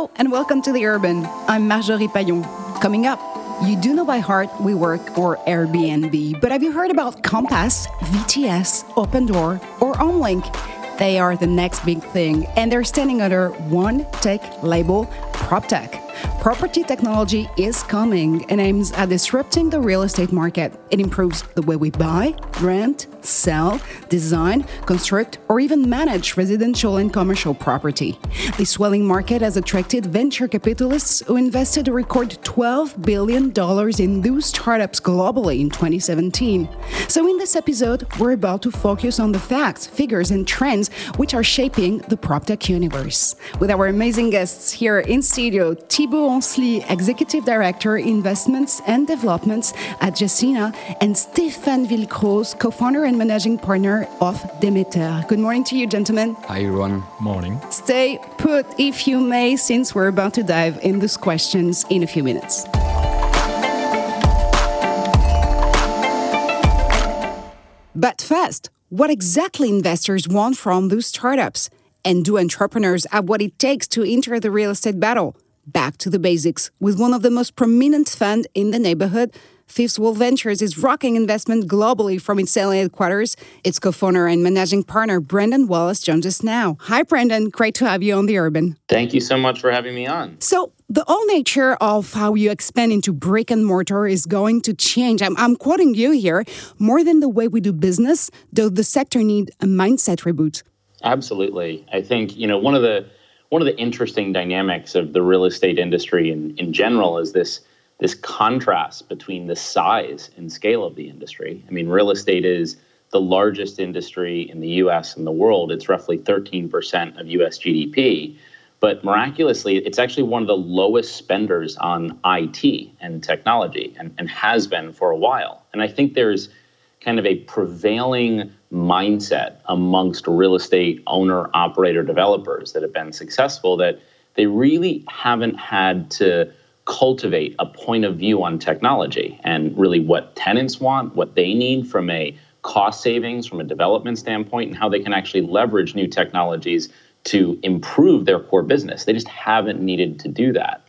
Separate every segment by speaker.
Speaker 1: And welcome to The Urban. I'm Marjorie Paillon. Coming up, you do know by heart WeWork or Airbnb, but have you heard about Compass, VTS, Opendoor, or Homelink? They are the next big thing, and they're standing under one tech label, PropTech. Property technology is coming and aims at disrupting the real estate market. It improves the way we buy, rent, sell, design, construct, or even manage residential and commercial property. The swelling market has attracted venture capitalists who invested a record $12 billion in new startups globally in 2017. So, in this episode, we're about to focus on the facts, figures, and trends which are shaping the PropTech universe. With our amazing guests here in studio, Thibault Ancely, Executive Director, Investments and Developments at Gecina, and Stéphane Villecroze, co founder and managing partner of Demeter. Good morning to you, gentlemen.
Speaker 2: Hi, everyone.
Speaker 3: Morning.
Speaker 1: Stay put, if you may, since we're about to dive in those questions in a few minutes. But first, what exactly investors want from those startups? And do entrepreneurs have what it takes to enter the real estate battle? Back to the basics with one of the most prominent funds in the neighborhood. Fifth Wall Ventures is rocking investment globally from its LA headquarters. Its co-founder and managing partner, Brendan Wallace, joins us now. Hi, Brendan. Great to have you on The Urban.
Speaker 4: Thank you so much for having me on.
Speaker 1: So, the whole nature of how you expand into brick and mortar is going to change. I'm, I'm quoting you here. More than the way we do business, does the sector need a mindset reboot?
Speaker 4: Absolutely. I think, you know, one of the one of the interesting dynamics of the real estate industry in, in general is this this contrast between the size and scale of the industry. I mean, real estate is the largest industry in the US and the world. It's roughly 13% of US GDP. But miraculously, it's actually one of the lowest spenders on IT and technology and, and has been for a while. And I think there's kind of a prevailing mindset amongst real estate owner, operator, developers that have been successful that they really haven't had to cultivate a point of view on technology and really what tenants want, what they need from a cost savings, from a development standpoint, and how they can actually leverage new technologies to improve their core business. They just haven't needed to do that.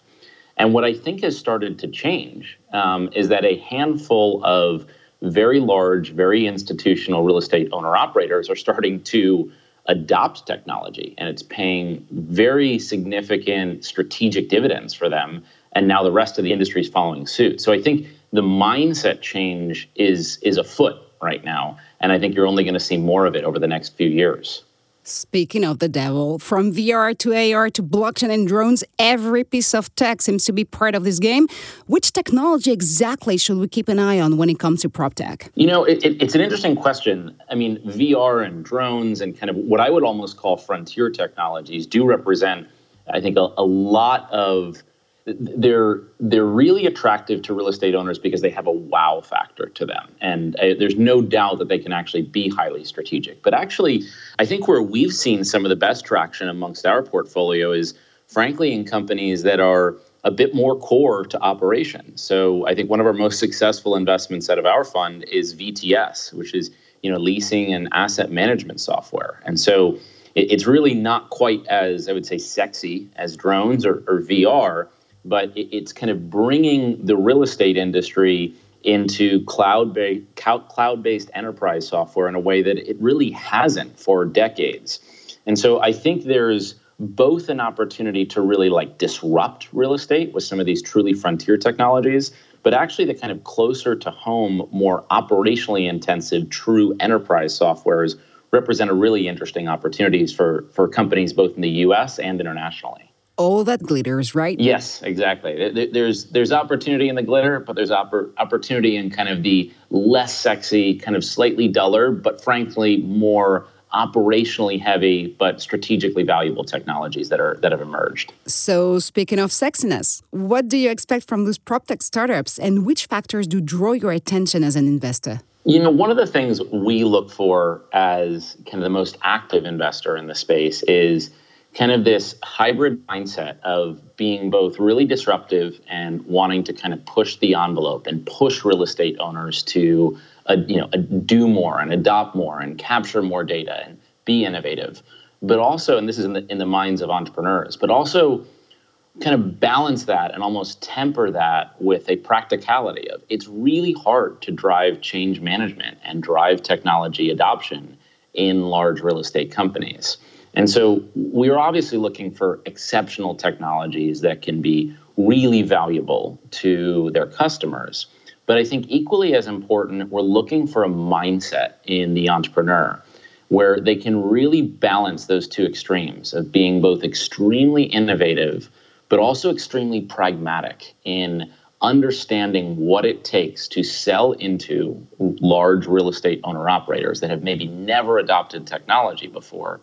Speaker 4: And what I think has started to change um, is that a handful of very large, very institutional real estate owner operators are starting to adopt technology and it's paying very significant strategic dividends for them and now the rest of the industry is following suit. So i think the mindset change is is afoot right now and i think you're only going to see more of it over the next few years
Speaker 1: Speaking of the devil, from VR to AR to blockchain and drones, every piece of tech seems to be part of this game. Which technology exactly should we keep an eye on when it comes to prop tech?
Speaker 4: You know, it, it, it's an interesting question. I mean, VR and drones and kind of what I would almost call frontier technologies do represent, I think, a, a lot of they're they're really attractive to real estate owners because they have a wow factor to them. And uh, there's no doubt that they can actually be highly strategic. But actually i think where we've seen some of the best traction amongst our portfolio is frankly in companies that are a bit more core to operations. So i think one of our most successful investments out of our fund is vts which is you know leasing and asset management software. And so it's really not quite as i would say sexy as drones or, or vr but it's kind of bringing the real estate industry into cloud-based cloud-based enterprise software in a way that it really hasn't for decades. And so I think there's both an opportunity to really like disrupt real estate with some of these truly frontier technologies, but actually the kind of closer to home, more operationally intensive true enterprise softwares represent a really interesting opportunities for for companies both in the US and internationally
Speaker 1: all that glitters, right?
Speaker 4: Yes, exactly. There's there's opportunity in the glitter, but there's oppor- opportunity in kind of the less sexy, kind of slightly duller, but frankly more operationally heavy but strategically valuable technologies that are that have emerged.
Speaker 1: So speaking of sexiness, what do you expect from those prop tech startups and which factors do draw your attention as an investor?
Speaker 4: You know, one of the things we look for as kind of the most active investor in the space is kind of this hybrid mindset of being both really disruptive and wanting to kind of push the envelope and push real estate owners to uh, you know do more and adopt more and capture more data and be innovative but also and this is in the in the minds of entrepreneurs but also kind of balance that and almost temper that with a practicality of it's really hard to drive change management and drive technology adoption in large real estate companies. And so we are obviously looking for exceptional technologies that can be really valuable to their customers. But I think equally as important, we're looking for a mindset in the entrepreneur where they can really balance those two extremes of being both extremely innovative, but also extremely pragmatic in understanding what it takes to sell into large real estate owner operators that have maybe never adopted technology before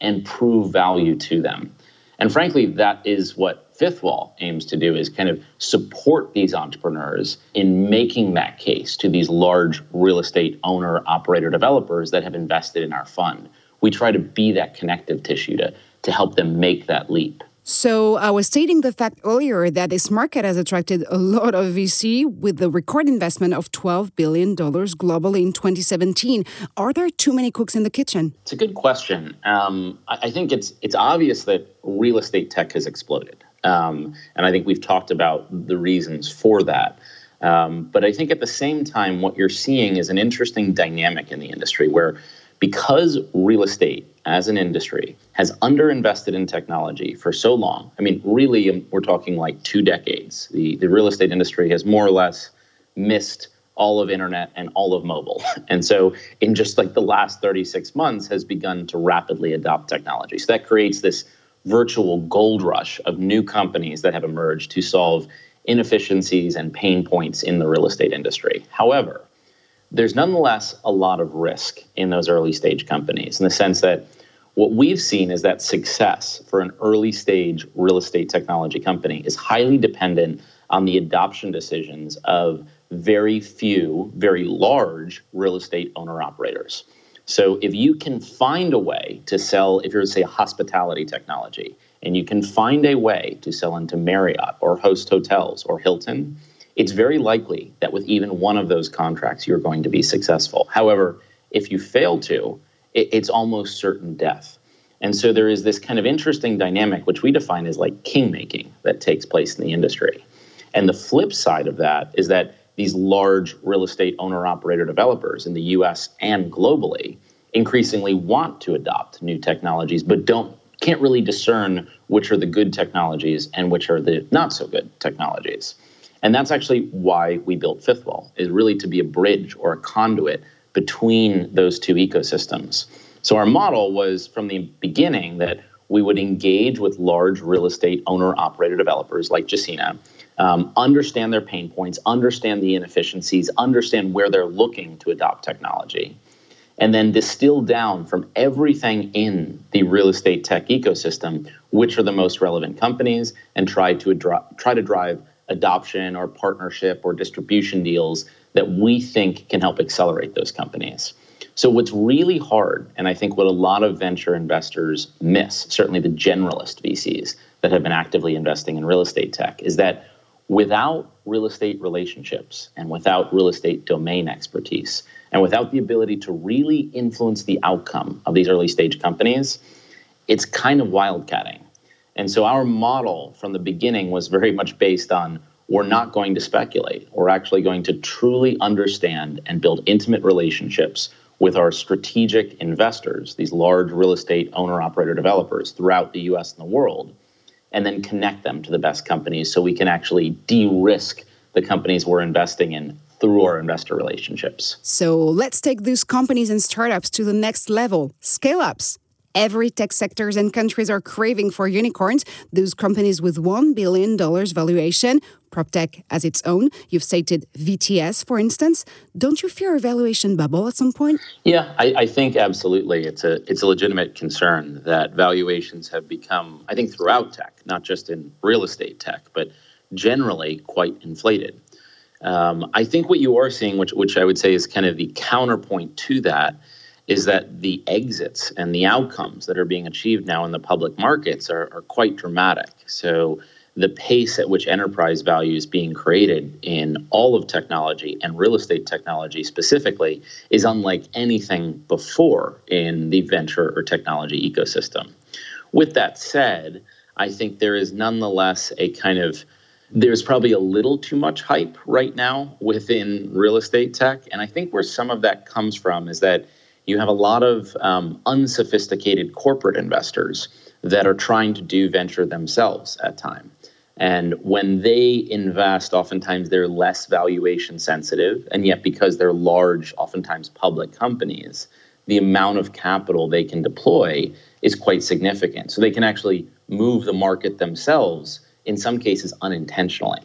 Speaker 4: and prove value to them. And frankly, that is what Fifth Wall aims to do is kind of support these entrepreneurs in making that case to these large real estate owner operator developers that have invested in our fund. We try to be that connective tissue to, to help them make that leap.
Speaker 1: So I was stating the fact earlier that this market has attracted a lot of VC with the record investment of $12 billion globally in 2017. Are there too many cooks in the kitchen?
Speaker 4: It's a good question. Um, I think it's it's obvious that real estate tech has exploded. Um, and I think we've talked about the reasons for that. Um, but I think at the same time, what you're seeing is an interesting dynamic in the industry where because real estate as an industry has underinvested in technology for so long, I mean, really, um, we're talking like two decades. The, the real estate industry has more or less missed all of internet and all of mobile. And so in just like the last 36 months has begun to rapidly adopt technology. So that creates this virtual gold rush of new companies that have emerged to solve inefficiencies and pain points in the real estate industry. However, there's nonetheless a lot of risk in those early stage companies in the sense that what we've seen is that success for an early stage real estate technology company is highly dependent on the adoption decisions of very few, very large real estate owner operators. So if you can find a way to sell, if you're say a hospitality technology, and you can find a way to sell into Marriott or Host Hotels or Hilton, it's very likely that with even one of those contracts, you're going to be successful. However, if you fail to, it's almost certain death. And so there is this kind of interesting dynamic, which we define as like kingmaking, that takes place in the industry. And the flip side of that is that these large real estate owner operator developers in the US and globally increasingly want to adopt new technologies but don't can't really discern which are the good technologies and which are the not so good technologies. And that's actually why we built Fifth Wall, is really to be a bridge or a conduit between those two ecosystems. So our model was from the beginning that we would engage with large real estate owner operator developers like Gecina um, understand their pain points, understand the inefficiencies, understand where they're looking to adopt technology, and then distill down from everything in the real estate tech ecosystem which are the most relevant companies and try to try to drive adoption or partnership or distribution deals that we think can help accelerate those companies. So, what's really hard, and I think what a lot of venture investors miss, certainly the generalist VCs that have been actively investing in real estate tech, is that without real estate relationships and without real estate domain expertise and without the ability to really influence the outcome of these early stage companies, it's kind of wildcatting. And so our model from the beginning was very much based on we're not going to speculate. We're actually going to truly understand and build intimate relationships with our strategic investors, these large real estate owner operator developers throughout the US and the world and then connect them to the best companies so we can actually de risk the companies we're investing in through our investor relationships.
Speaker 1: So let's take those companies and startups to the next level scale ups. Every tech sectors and countries are craving for unicorns, those companies with $1 billion valuation. PropTech as its own. You've stated VTS, for instance. Don't you fear a valuation bubble at some point?
Speaker 4: Yeah, I, I think absolutely. It's a it's a legitimate concern that valuations have become, I think, throughout tech, not just in real estate tech, but generally quite inflated. Um, I think what you are seeing, which which I would say is kind of the counterpoint to that, is that the exits and the outcomes that are being achieved now in the public markets are, are quite dramatic. So the pace at which enterprise value is being created in all of technology and real estate technology specifically is unlike anything before in the venture or technology ecosystem. With that said, I think there is nonetheless a kind of there's probably a little too much hype right now within real estate tech. And I think where some of that comes from is that you have a lot of um, unsophisticated corporate investors that are trying to do venture themselves at time. And when they invest, oftentimes they're less valuation sensitive. And yet, because they're large, oftentimes public companies, the amount of capital they can deploy is quite significant. So they can actually move the market themselves, in some cases unintentionally.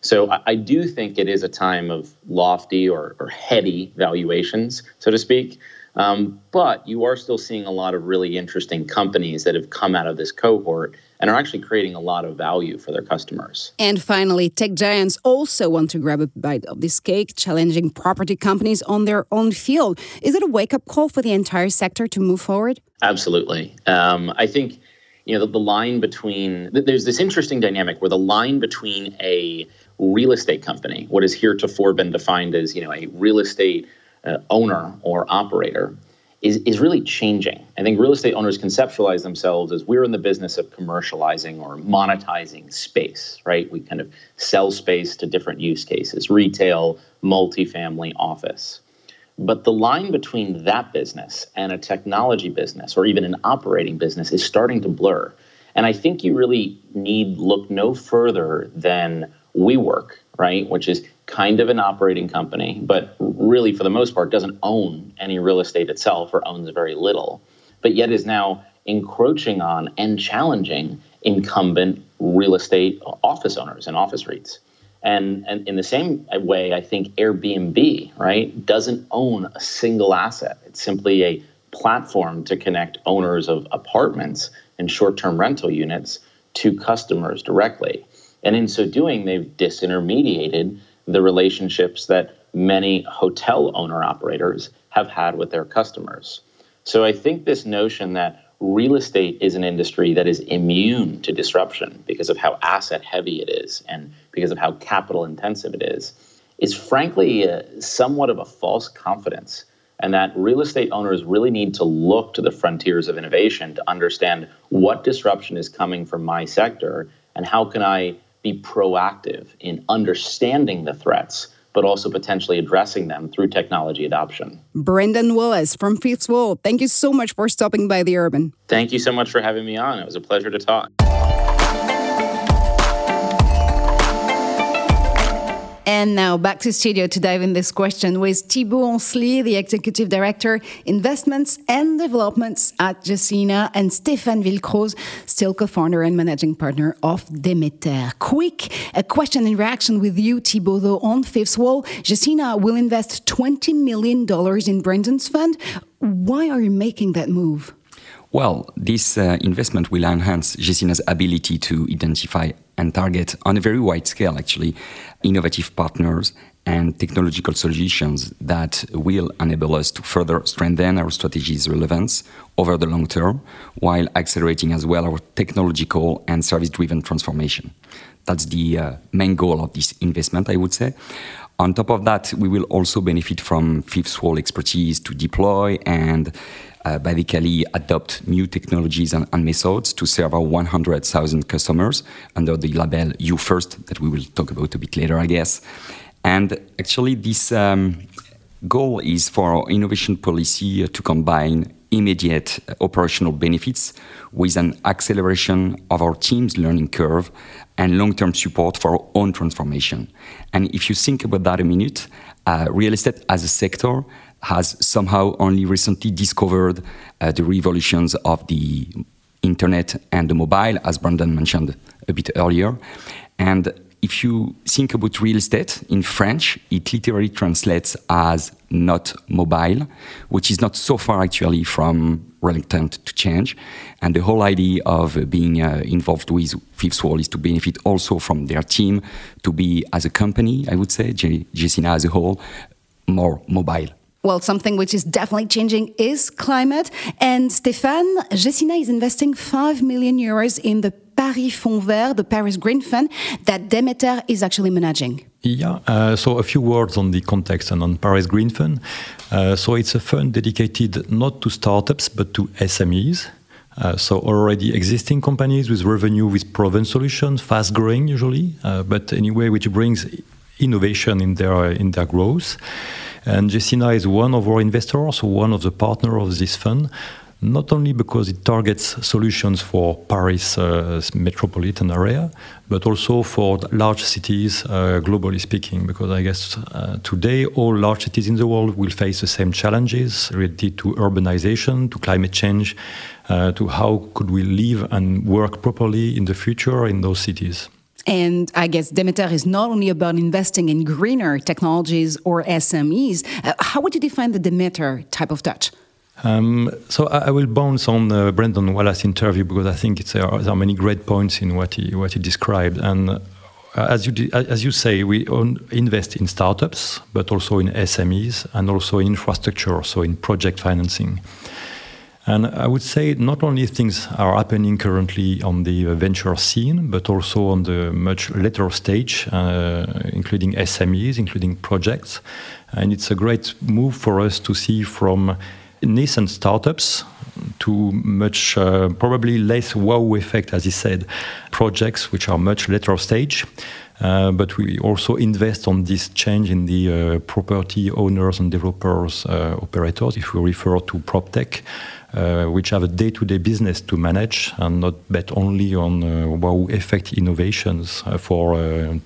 Speaker 4: So I, do think it is a time of lofty or, or heady valuations, so to speak. Um, but you are still seeing a lot of really interesting companies that have come out of this cohort and are actually creating a lot of value for their customers.
Speaker 1: And finally, tech giants also want to grab a bite of this cake, challenging property companies on their own field. Is it a wake up call for the entire sector to move forward?
Speaker 4: Absolutely. Um, I think you know the, the line between there's this interesting dynamic where the line between a real estate company, what has heretofore been defined as you know a real estate uh, owner or operator is, is really changing. I think real estate owners conceptualize themselves as we're in the business of commercializing or monetizing space, right? We kind of sell space to different use cases retail, multifamily, office. But the line between that business and a technology business or even an operating business is starting to blur. And I think you really need look no further than WeWork, right? Which is kind of an operating company, but really, for the most part, doesn't own any real estate itself or owns very little, but yet is now encroaching on and challenging incumbent real estate office owners and office REITs. And, and in the same way, I think Airbnb, right, doesn't own a single asset. It's simply a platform to connect owners of apartments and short term rental units to customers directly. And in so doing, they've disintermediated the relationships that many hotel owner operators have had with their customers. So I think this notion that real estate is an industry that is immune to disruption because of how asset heavy it is and because of how capital intensive it is is frankly uh, somewhat of a false confidence and that real estate owners really need to look to the frontiers of innovation to understand what disruption is coming from my sector and how can I be proactive in understanding the threats but also potentially addressing them through technology adoption.
Speaker 1: Brendan Wallace from Fifth Wall, thank you so much for stopping by the Urban.
Speaker 4: Thank you so much for having me on. It was a pleasure to talk.
Speaker 1: And now back to studio to dive in this question with Thibault Ancely, the Executive Director, Investments and Developments at Gecina, and Stéphane Villecroze, still co-founder and managing partner of Demeter. Quick, a question in reaction with you, Thibault, though, on Fifth Wall. Gecina will invest $20 million in Brendan's fund. Why are you making that move?
Speaker 2: Well, this uh, investment will enhance Gecina's ability to identify and target on a very wide scale, actually, innovative partners and technological solutions that will enable us to further strengthen our strategy's relevance over the long term while accelerating as well our technological and service driven transformation. That's the uh, main goal of this investment, I would say. On top of that, we will also benefit from Fifth Wall expertise to deploy and uh, basically adopt new technologies and, and, methods to serve our 100,000 customers under the label You First, that we will talk about a bit later, I guess. And actually, this um, goal is for our innovation policy to combine immediate operational benefits with an acceleration of our team's learning curve and long term support for our own transformation. And if you think about that a minute, uh, real estate as a sector has somehow only recently discovered uh, the revolutions of the internet and the mobile, as Brendan mentioned a bit earlier. And if you think about real estate in French, it literally translates as not mobile, which is not so far actually from reluctant to change. And the whole idea of being uh, involved with Fifth Wall is to benefit also from their team, to be as a company, I would say, Gecina as a whole, more mobile.
Speaker 1: Well, something which is definitely changing is climate. And Stéphane, Gecina is investing 5 million euros in the Paris Fonds Vert, the Paris Green Fund, that Demeter is actually managing.
Speaker 3: Yeah, uh, so a few words on the context and on Paris Green Fund. Uh, so it's a fund dedicated not to startups but to SMEs. Uh, so already existing companies with revenue with proven solutions, fast growing usually, uh, but anyway, which brings innovation in their in their growth. And Gecina is one of our investors, one of the partners of this fund not only because it targets solutions for Paris uh, metropolitan area, but also for large cities, uh, globally speaking, because I guess uh, today all large cities in the world will face the same challenges related to urbanization, to climate change, uh, to how could we live and work properly in the future in those cities.
Speaker 1: And I guess Demeter is not only about investing in greener technologies or SMEs. Uh, how would you define the Demeter type of touch?
Speaker 3: Um, so I, I, will bounce on uh, Brendan Wallace interview because I think there are, there, are, many great points in what he what he described. And uh, as you as you say, we invest in startups, but also in SMEs and also in infrastructure, so in project financing. And I would say not only things are happening currently on the venture scene, but also on the much later stage, uh, including SMEs, including projects. And it's a great move for us to see from nascent startups to much uh, probably less wow effect, as he said, projects which are much later stage. Uh, but we also invest on this change in the uh, property owners and developers, uh, operators, if we refer to prop tech, which have a day-to-day business to manage and not bet only on uh, wow effect innovations for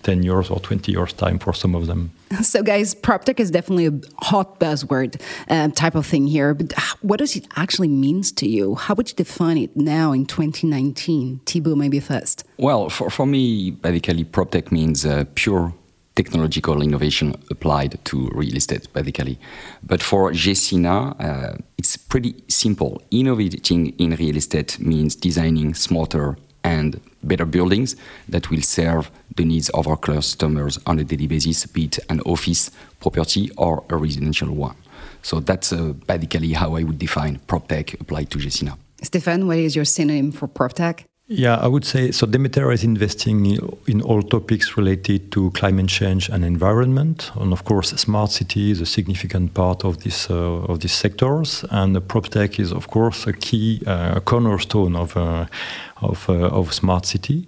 Speaker 3: 10 years or 20 years time for some of them.
Speaker 1: So, guys, prop tech is definitely a hot buzzword uh, type of thing here. But what does it actually means to you? How would you define it now in 2019? Thibault, maybe first.
Speaker 2: Well, for, for me, basically, prop tech means uh, pure technological innovation applied to real estate, basically. But for Gecina, uh, it's pretty simple. Innovating in real estate means designing smarter and better buildings that will serve the needs of our customers on a daily basis, be it an office property or a residential one. So that's uh, basically how I would define PropTech applied to Gecina.
Speaker 1: Stéphane, what is your synonym for PropTech?
Speaker 3: Yeah, I would say so. Demeter is investing in all topics related to climate change and environment, and of course, smart city is a significant part of this uh, of these sectors. And prop tech is, of course, a key uh, cornerstone of uh, of, uh, of smart city.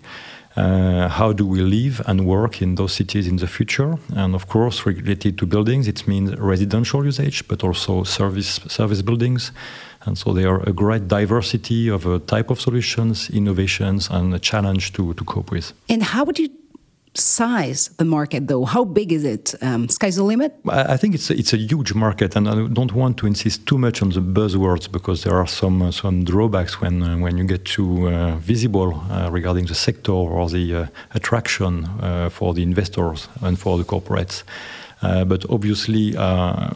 Speaker 3: Uh, how do we live and work in those cities in the future? And of course, related to buildings, it means residential usage, but also service service buildings and so there are a great diversity of a type of solutions, innovations, and a challenge to, to cope with.
Speaker 1: And how would you size the market though? How big is it? Um, sky's the limit?
Speaker 3: I think it's a, it's a huge market and i don't want to insist too much on the buzzwords because there are some uh, some drawbacks when uh, when you get too uh, visible uh, regarding the sector or the uh, attraction uh, for the investors and for the corporates. But obviously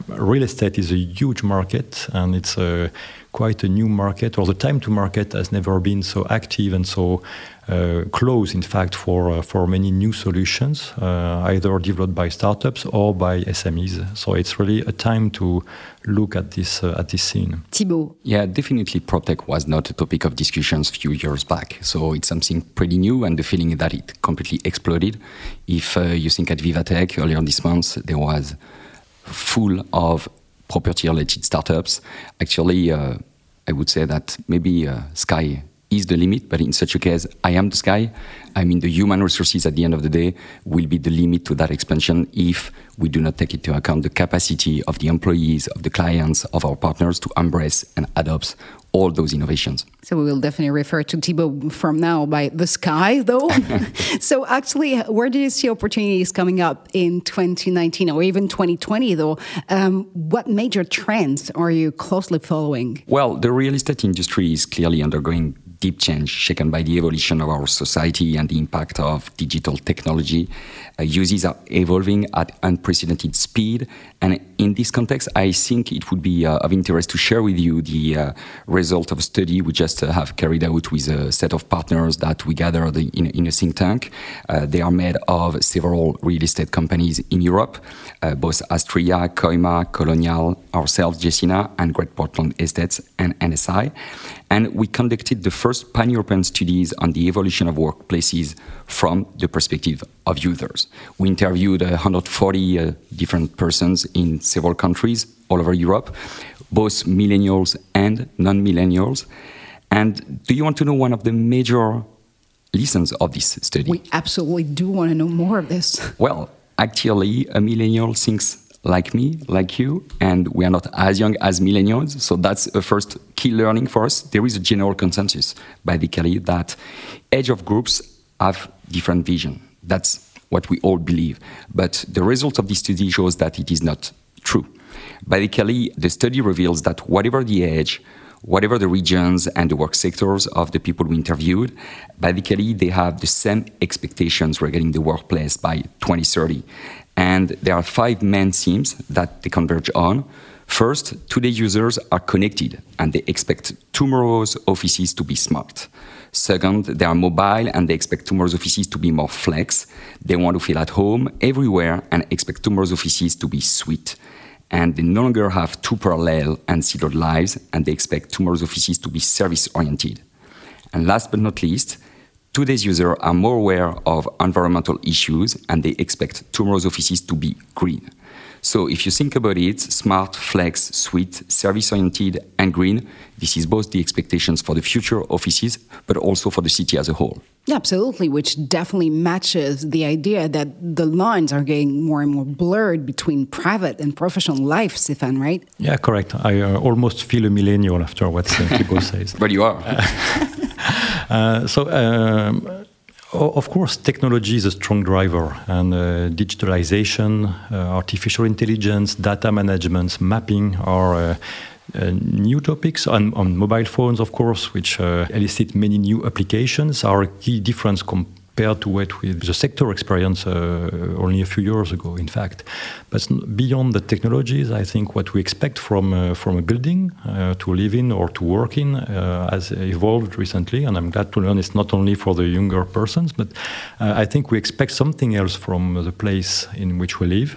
Speaker 3: real estate is a huge market and it's a quite a new market, or the time to market has never been so active and so uh, close, in fact, for uh, for many new solutions, uh, either developed by startups or by SMEs. So it's really a time to look at this uh, at this scene.
Speaker 1: Thibault.
Speaker 2: Yeah, definitely. PropTech was not a topic of discussions a few years back. So it's something pretty new, and the feeling that it completely exploded. If uh, you think at Vivatech earlier this month, there was full of property related startups. Actually, uh, I would say that maybe uh, sky is the limit, but in such a case, I am the sky. I mean, the human resources at the end of the day will be the limit to that expansion if we do not take into account the capacity of the employees, of the clients, of our partners to embrace and adopt all those innovations.
Speaker 1: So we will definitely refer to Thibault from now by the sky, though. so actually, where do you see opportunities coming up in 2019 or even 2020, though? Um, what major trends are you closely following?
Speaker 2: Well, the real estate industry is clearly undergoing deep change shaken by the evolution of our society and the impact of digital technology. Uh, uses are evolving at unprecedented speed. And in this context, I think it would be uh, of interest to share with you the uh, result of a study we just uh, have carried out with a set of partners that we gathered in, in a think tank. Uh, they are made of several real estate companies in Europe, uh, both Alstria, Coima, Colonial, ourselves, Gecina, and Great Portland Estates and NSI. And we conducted the first pan European studies on the evolution of workplaces from the perspective of users. We interviewed 140 uh, different persons in several countries all over Europe, both millennials and non millennials. And do you want to know one of the major lessons of this study?
Speaker 1: We absolutely do want to know more of this.
Speaker 2: Well, actually, a millennial thinks like me, like you, and we are not as young as millennials. So that's a first key learning for us. There is a general consensus, basically, that age of groups have different vision. That's what we all believe. But the result of this study shows that it is not true. Basically, the study reveals that whatever the age, whatever the regions and the work sectors of the people we interviewed, basically they have the same expectations regarding the workplace by 2030. And there are five main themes that they converge on. First, today users are connected and they expect tomorrow's offices to be smart. Second, they are mobile and they expect tomorrow's offices to be more flex. They want to feel at home everywhere and expect tomorrow's offices to be sweet and they no longer have two parallel and siloed lives, and they expect tomorrow's offices to be service oriented. And last but not least, today's users are more aware of environmental issues and they expect tomorrow's offices to be green. So if you think about it, smart, flex, sweet, service-oriented, and green, this is both the expectations for the future offices, but also for the city as a whole.
Speaker 1: Yeah, absolutely, which definitely matches the idea that the lines are getting more and more blurred between private and professional life, Stéphane, right?
Speaker 3: Yeah, correct. I uh, almost feel a millennial after what uh, Thibault says.
Speaker 2: But you are.
Speaker 3: uh, so, um, of course, technology is a strong driver, and uh, digitalization, uh, artificial intelligence, data management, mapping are uh, uh, new topics. On, on, mobile phones, of course, which uh, elicit many new applications, are key difference compared compared to what with the sector experience uh, only a few years ago, in fact. But beyond the technologies, I think what we expect from uh, from a building uh, to live in or to work in uh, has evolved recently, and I'm glad to learn it's not only for the younger persons, but uh, I think we expect something else from the place in which we live.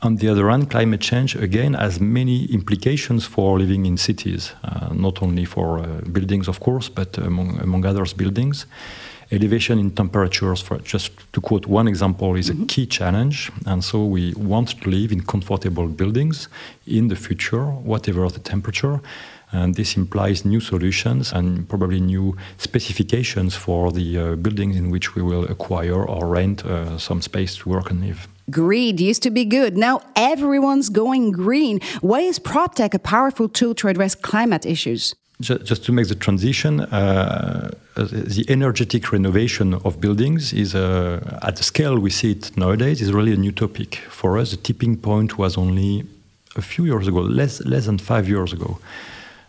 Speaker 3: On the other hand, climate change again has many implications for living in cities, uh, not only for uh, buildings, of course, but among, among others, buildings elevation in temperatures, for just to quote one example, is mm-hmm. a key challenge. And so we want to live in comfortable buildings in the future, whatever the temperature. And this implies new solutions and probably new specifications for the uh, buildings in which we will acquire or rent uh, some space to work and live.
Speaker 1: Greed used to be good. Now everyone's going green. Why is PropTech a powerful tool to address climate issues?
Speaker 3: Just to make the transition, uh, the energetic renovation of buildings is, uh, at the scale we see it nowadays, is really a new topic. For us, the tipping point was only a few years ago, less, less than five years ago.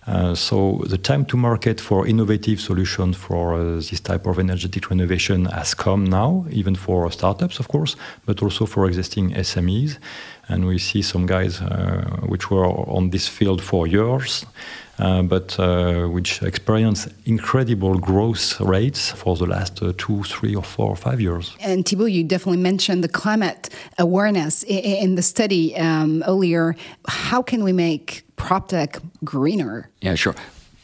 Speaker 3: Uh, so the time to market for innovative solutions for uh, this type of energetic renovation has come now, even for startups, of course, but also for existing SMEs. And we see some guys uh, which were on this field for years uh, but uh, which experience incredible growth rates for the last uh, two, three, or four or five years.
Speaker 1: And Thibault, you definitely mentioned the climate awareness in, in the study um, earlier. How can we make PropTech greener?
Speaker 2: Yeah, sure.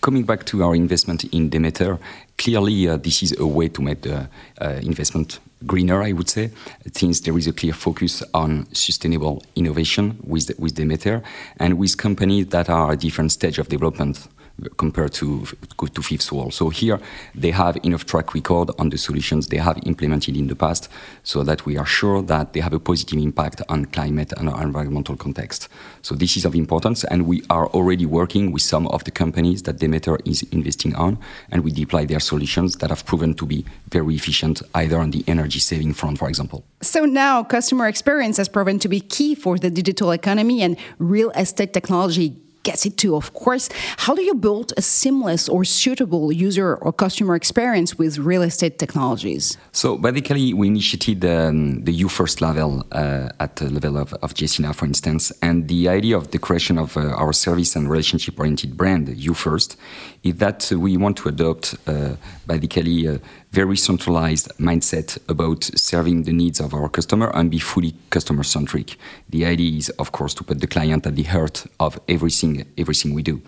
Speaker 2: Coming back to our investment in Demeter, clearly uh, this is a way to make the uh, investment greener, I would say, since there is a clear focus on sustainable innovation with, with Demeter and with companies that are at different stage of development compared to to Fifth Wall. So here they have enough track record on the solutions they have implemented in the past, so that we are sure that they have a positive impact on climate and our environmental context. So this is of importance, and we are already working with some of the companies that Demeter is investing on, and we deploy their solutions that have proven to be very efficient, either on the energy saving front, for example.
Speaker 1: So now customer experience has proven to be key for the digital economy and real estate technology gets it too, of course. How do you build a seamless or suitable user or customer experience with real estate technologies?
Speaker 2: So basically, we initiated um, the U first level uh, at the level of, of Gecina, for instance, and the idea of the creation of uh, our service and relationship oriented brand, U first, is that we want to adopt uh, basically a very centralized mindset about serving the needs of our customer and be fully customer centric. The idea is, of course, to put the client at the heart of everything everything we do.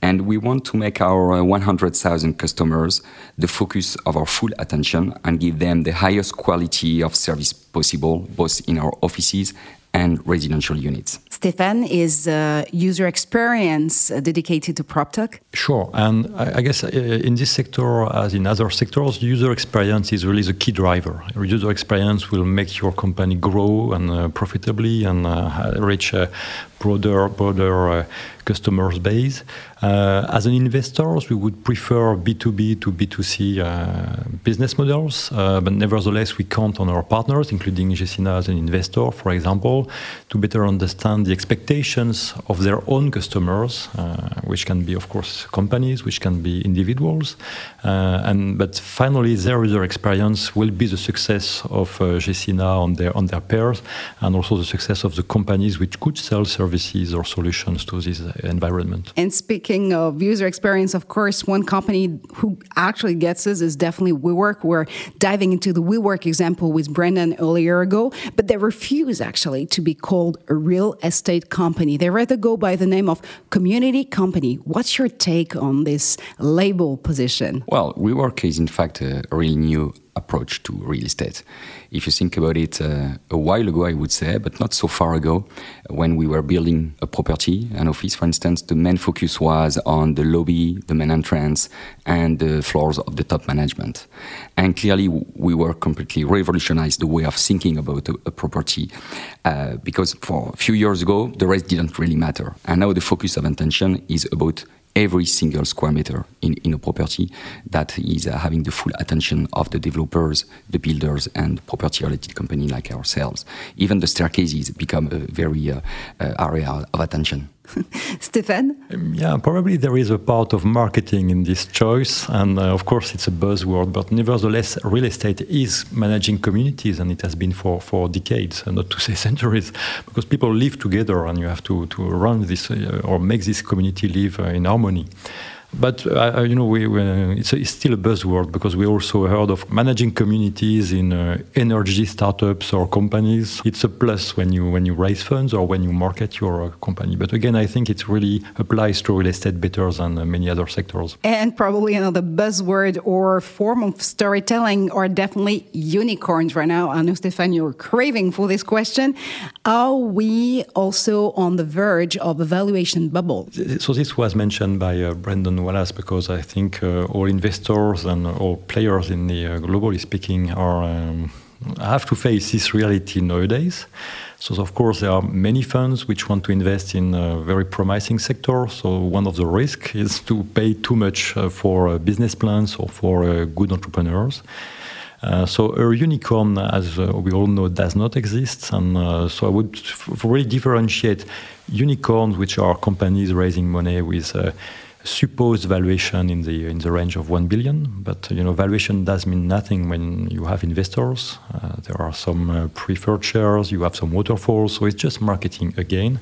Speaker 2: And we want to make our uh, 100,000 customers the focus of our full attention and give them the highest quality of service possible, both in our offices and residential units.
Speaker 1: Stéphane is user experience dedicated to PropTech.
Speaker 3: Sure, and I, guess uh, in this sector, as in other sectors, user experience is really the key driver. User experience will make your company grow and uh, profitably and uh, reach a broader, broader uh, customers base. Uh, as an investors, we would prefer B2B to B2C uh, business models, uh, but nevertheless, we count on our partners, including Gecina as an investor, for example, to better understand the expectations of their own customers, uh, which can be, of course, companies, which can be individuals, uh, and but finally, their user experience will be the success of uh, Gecina on their on their pairs, and also the success of the companies which could sell services or solutions to this environment.
Speaker 1: And speaking of user experience, of course, one company who actually gets this is definitely WeWork. We're diving into the WeWork example with Brendan earlier ago, but they refuse actually to be called a real estate company. They rather go by the name of community company. What's your take on this label position?
Speaker 2: Well, WeWork is in fact a, a really new approach to real estate. If you think about it, uh, a while ago, I would say, but not so far ago, when we were building a property, an office, for instance, the main focus was on the lobby, the main entrance, and the floors of the top management. And clearly, we were completely revolutionized the way of thinking about a, a property, uh, because for a few years ago, the rest didn't really matter. And now the focus of attention is about every single square meter in, in a property that is uh, having the full attention of the developers, the builders, and property related company like ourselves. Even the staircases become a very uh, uh, area of attention.
Speaker 3: Stéphane? Yeah, probably there is a part of marketing in this choice, and uh, of course it's a buzzword. But nevertheless, real estate is managing communities, and it has been for for decades, not to say centuries, because people live together, and you have to to run this uh, or make this community live uh, in harmony. But uh, uh, you know, we, we, it's, a, it's, still a buzzword because we also heard of managing communities in uh, energy startups or companies. It's a plus when you when you raise funds or when you market your uh, company. But again, I think it really applies to real estate better than uh, many other sectors.
Speaker 1: And probably another buzzword or form of storytelling are definitely unicorns right now. I know, Stéphane, you're craving for this question. Are we also on the verge of a valuation bubble?
Speaker 3: So this was mentioned by uh, Brendan Wallace because I think uh, all investors and all players in the uh, globally speaking are um, have to face this reality nowadays. So of course there are many funds which want to invest in a very promising sector. So one of the risks is to pay too much uh, for uh, business plans or for uh, good entrepreneurs. Uh, so a unicorn, as uh, we all know, does not exist, and uh, so I would really differentiate unicorns, which are companies raising money with supposed valuation in the in the range of one billion. But you know, valuation does mean nothing when you have investors. Uh, there are some uh, preferred shares, you have some waterfalls, so it's just marketing again.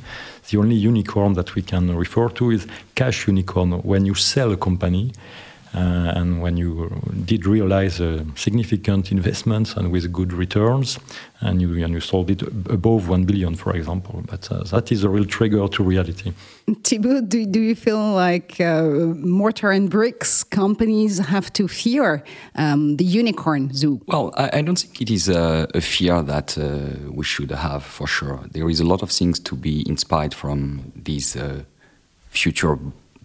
Speaker 3: The only unicorn that we can refer to is cash unicorn when you sell a company uh, and when you did realize uh, significant investments and with good returns, and you, and you sold it above 1 billion, for example. But uh, that is a real trigger to reality.
Speaker 1: Thibault, do, do you feel like uh, mortar and bricks companies have to fear um, the unicorn zoo?
Speaker 2: Well, I, I, don't think it is a, a fear that uh, we should have for sure. There is a lot of things to be inspired from these uh, future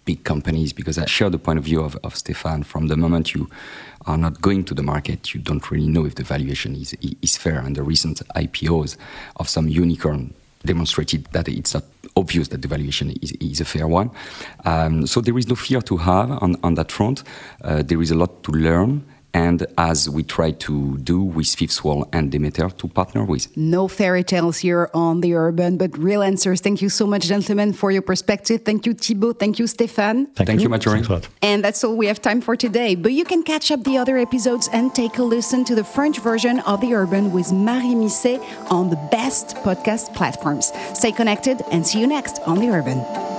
Speaker 2: big companies because I share the point of view of, of Stéphane. From the moment you are not going to the market, you don't really know if the valuation is, is fair. And the recent IPOs of some unicorn demonstrated that it's not obvious that the valuation is, is a fair one. Um, so there is no fear to have on, on that front. Uh, there is a lot to learn and as we try to do with Fifth Wall and Demeter to partner with.
Speaker 1: No fairy tales here on the urban, but real answers. Thank you so much, gentlemen, for your perspective. Thank you, Thibault. Thank you, Stéphane.
Speaker 2: Thank, Thank you, you
Speaker 1: And that's all we have time for today. But you can catch up the other episodes and take a listen to the French version of the urban with Marie Misset on the best podcast platforms. Stay connected and see you next on the urban.